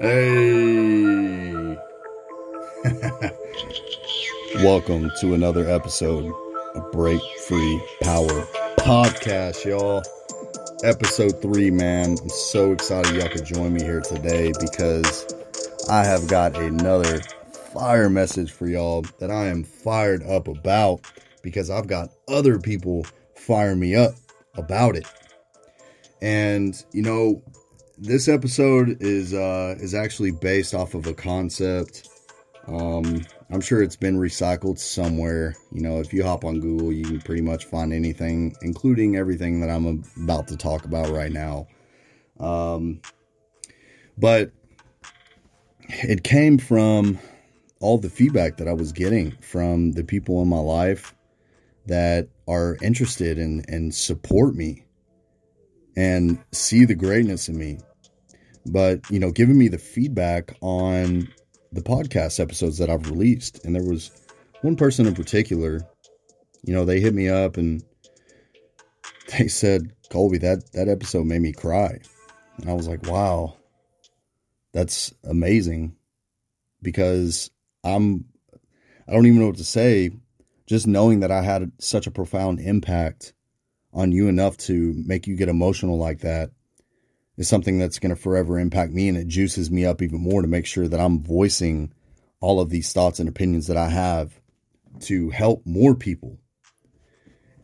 Hey. Welcome to another episode of Break Free Power Podcast, y'all. Episode three, man. I'm so excited y'all could join me here today because I have got another fire message for y'all that I am fired up about because I've got other people firing me up about it. And, you know, this episode is uh, is actually based off of a concept. Um, I'm sure it's been recycled somewhere. You know, if you hop on Google, you can pretty much find anything, including everything that I'm about to talk about right now. Um, but it came from all the feedback that I was getting from the people in my life that are interested in and support me and see the greatness in me but you know, giving me the feedback on the podcast episodes that I've released. And there was one person in particular, you know, they hit me up and they said, Colby, that that episode made me cry. And I was like, wow, that's amazing because I'm I don't even know what to say. Just knowing that I had such a profound impact on you enough to make you get emotional like that is something that's going to forever impact me and it juices me up even more to make sure that I'm voicing all of these thoughts and opinions that I have to help more people.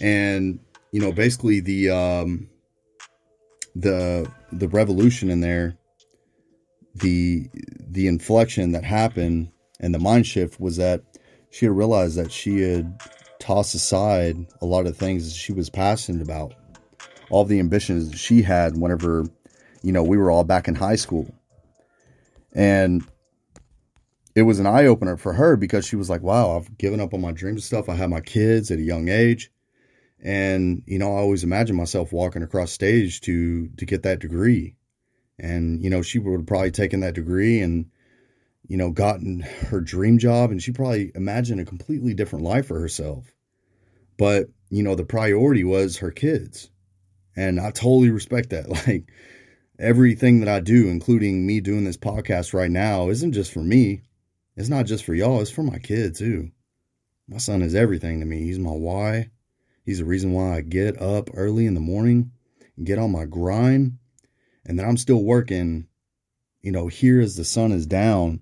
And you know, basically the um the the revolution in there the the inflection that happened and the mind shift was that she had realized that she had tossed aside a lot of things she was passionate about all the ambitions she had whenever you know, we were all back in high school. And it was an eye opener for her because she was like, wow, I've given up on my dreams and stuff. I had my kids at a young age. And, you know, I always imagined myself walking across stage to to get that degree. And, you know, she would have probably taken that degree and, you know, gotten her dream job and she probably imagined a completely different life for herself. But, you know, the priority was her kids. And I totally respect that. Like, everything that I do, including me doing this podcast right now, isn't just for me. It's not just for y'all, it's for my kid too. My son is everything to me. He's my why. He's the reason why I get up early in the morning and get on my grind. And then I'm still working, you know, here as the sun is down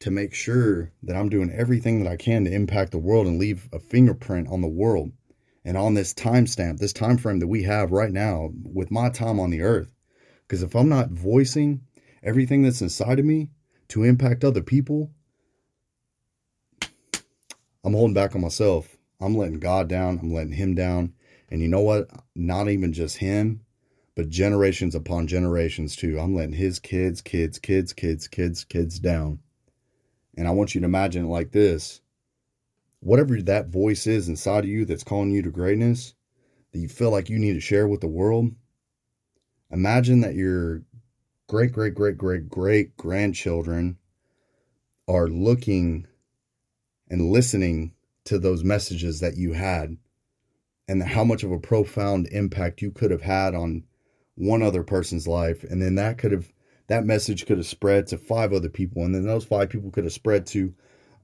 to make sure that I'm doing everything that I can to impact the world and leave a fingerprint on the world. And on this timestamp, this time frame that we have right now with my time on the earth, because if I'm not voicing everything that's inside of me to impact other people, I'm holding back on myself. I'm letting God down. I'm letting Him down. And you know what? Not even just Him, but generations upon generations too. I'm letting His kids, kids, kids, kids, kids, kids down. And I want you to imagine it like this whatever that voice is inside of you that's calling you to greatness, that you feel like you need to share with the world, Imagine that your great, great, great, great, great grandchildren are looking and listening to those messages that you had and how much of a profound impact you could have had on one other person's life. And then that could have that message could have spread to five other people. And then those five people could have spread to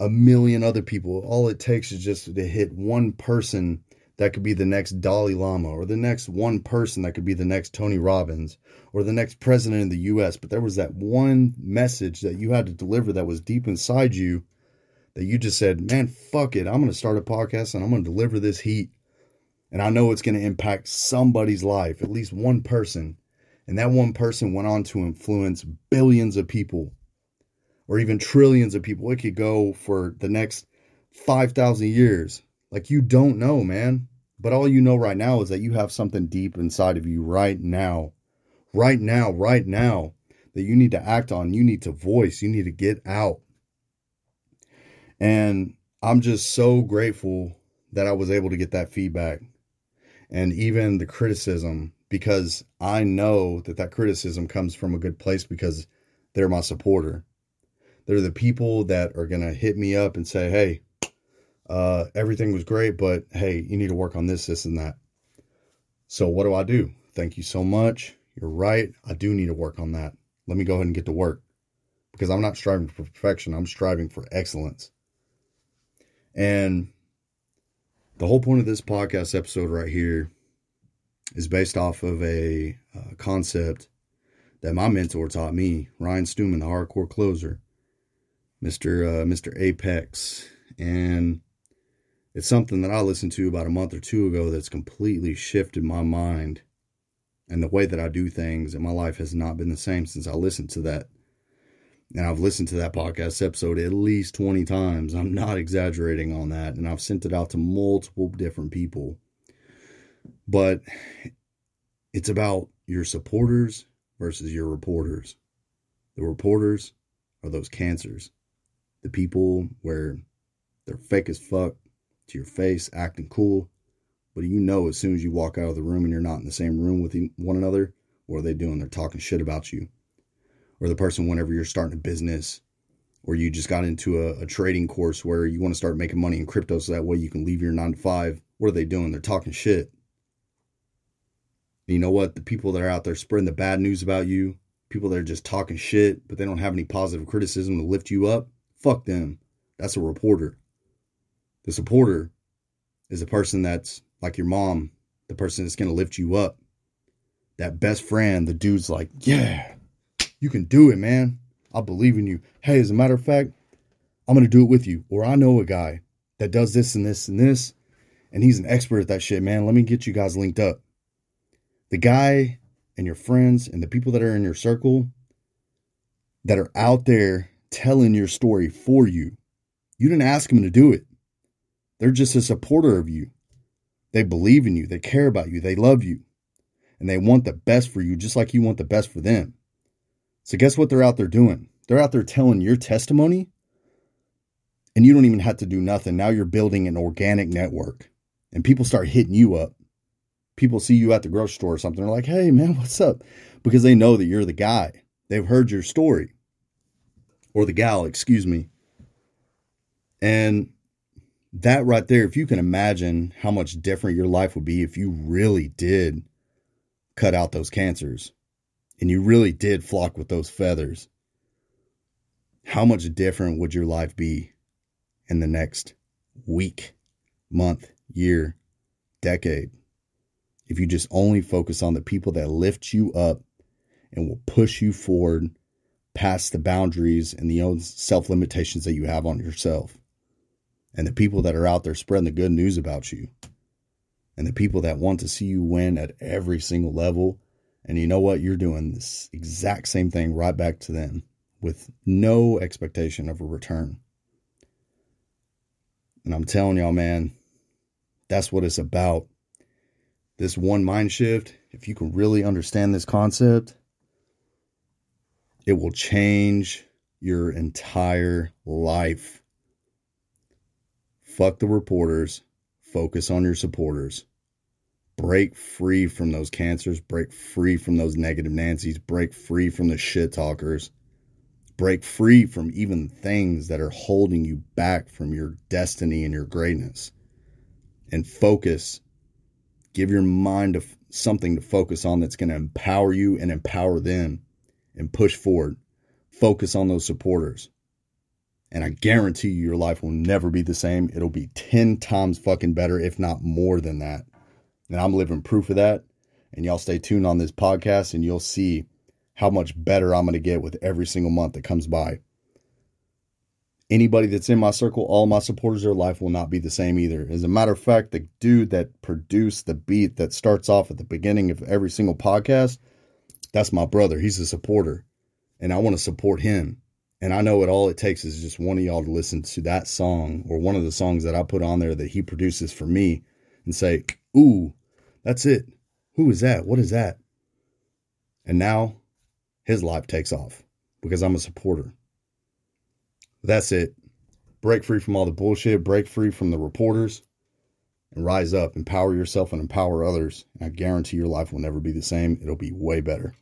a million other people. All it takes is just to hit one person that could be the next Dalai Lama or the next one person that could be the next Tony Robbins or the next president in the US. But there was that one message that you had to deliver that was deep inside you that you just said, man, fuck it. I'm going to start a podcast and I'm going to deliver this heat. And I know it's going to impact somebody's life, at least one person. And that one person went on to influence billions of people or even trillions of people. It could go for the next 5,000 years. Like you don't know, man. But all you know right now is that you have something deep inside of you right now. Right now, right now that you need to act on, you need to voice, you need to get out. And I'm just so grateful that I was able to get that feedback and even the criticism because I know that that criticism comes from a good place because they're my supporter. They're the people that are going to hit me up and say, "Hey, uh, everything was great, but hey, you need to work on this, this, and that. So, what do I do? Thank you so much. You're right. I do need to work on that. Let me go ahead and get to work. because I'm not striving for perfection. I'm striving for excellence. And the whole point of this podcast episode right here is based off of a uh, concept that my mentor taught me, Ryan Stewman, the hardcore closer, Mr. Uh, Mr. Apex, and it's something that I listened to about a month or two ago that's completely shifted my mind and the way that I do things, and my life has not been the same since I listened to that. And I've listened to that podcast episode at least 20 times. I'm not exaggerating on that. And I've sent it out to multiple different people. But it's about your supporters versus your reporters. The reporters are those cancers. The people where they're fake as fuck to your face, acting cool. But you know, as soon as you walk out of the room and you're not in the same room with one another, what are they doing? They're talking shit about you or the person whenever you're starting a business or you just got into a, a, trading course where you want to start making money in crypto so that way you can leave your nine to five. What are they doing? They're talking shit. And you know what? The people that are out there spreading the bad news about you, people that are just talking shit, but they don't have any positive criticism to lift you up, fuck them. That's a reporter. The supporter is a person that's like your mom, the person that's going to lift you up. That best friend, the dude's like, yeah, you can do it, man. I believe in you. Hey, as a matter of fact, I'm going to do it with you. Or I know a guy that does this and this and this, and he's an expert at that shit, man. Let me get you guys linked up. The guy and your friends and the people that are in your circle that are out there telling your story for you, you didn't ask them to do it. They're just a supporter of you. They believe in you, they care about you, they love you, and they want the best for you just like you want the best for them. So, guess what they're out there doing? They're out there telling your testimony, and you don't even have to do nothing. Now you're building an organic network, and people start hitting you up. People see you at the grocery store or something. They're like, hey, man, what's up? Because they know that you're the guy. They've heard your story, or the gal, excuse me. And that right there, if you can imagine how much different your life would be if you really did cut out those cancers and you really did flock with those feathers, how much different would your life be in the next week, month, year, decade? If you just only focus on the people that lift you up and will push you forward past the boundaries and the own self limitations that you have on yourself, and the people that are out there spreading the good news about you, and the people that want to see you win at every single level and you know what? You're doing this exact same thing right back to them with no expectation of a return. And I'm telling y'all, man, that's what it's about. This one mind shift, if you can really understand this concept, it will change your entire life. Fuck the reporters, focus on your supporters break free from those cancers, break free from those negative Nancy's, break free from the shit talkers, break free from even things that are holding you back from your destiny and your greatness. And focus, give your mind something to focus on that's going to empower you and empower them and push forward. Focus on those supporters. And I guarantee you, your life will never be the same. It'll be 10 times fucking better, if not more than that. And I'm living proof of that. And y'all stay tuned on this podcast and you'll see how much better I'm going to get with every single month that comes by. Anybody that's in my circle, all my supporters, their life will not be the same either. As a matter of fact, the dude that produced the beat that starts off at the beginning of every single podcast, that's my brother. He's a supporter. And I want to support him. And I know what all it takes is just one of y'all to listen to that song or one of the songs that I put on there that he produces for me and say, Ooh, that's it. Who is that? What is that? And now his life takes off because I'm a supporter. That's it. Break free from all the bullshit, break free from the reporters, and rise up. Empower yourself and empower others. And I guarantee your life will never be the same. It'll be way better.